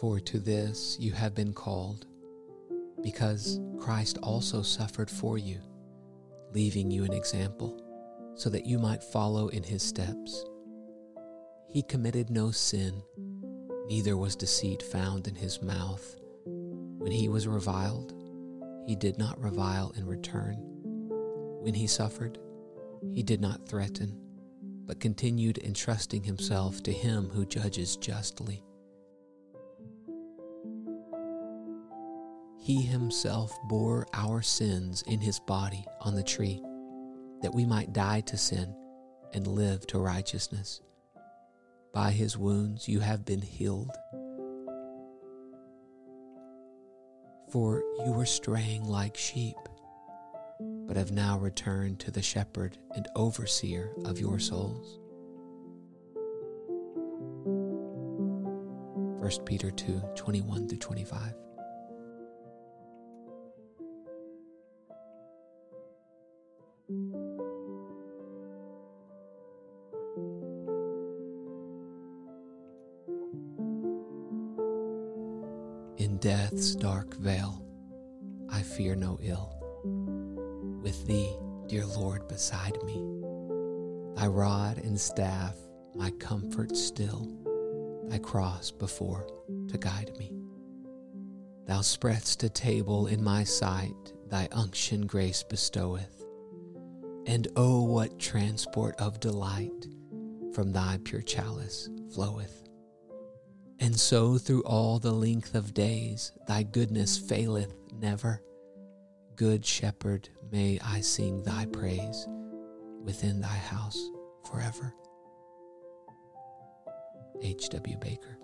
For to this you have been called, because Christ also suffered for you, leaving you an example, so that you might follow in his steps. He committed no sin, neither was deceit found in his mouth. When he was reviled, he did not revile in return. When he suffered, he did not threaten, but continued entrusting himself to him who judges justly. He himself bore our sins in his body on the tree, that we might die to sin and live to righteousness. By his wounds you have been healed. For you were straying like sheep, but have now returned to the shepherd and overseer of your souls. 1 Peter 2 21 through 25. In death's dark vale, I fear no ill. With thee, dear Lord, beside me, thy rod and staff, my comfort still, thy cross before to guide me. Thou spreadst a table in my sight, thy unction grace bestoweth. And oh, what transport of delight from thy pure chalice floweth. And so through all the length of days thy goodness faileth never. Good shepherd, may I sing thy praise within thy house forever. H.W. Baker.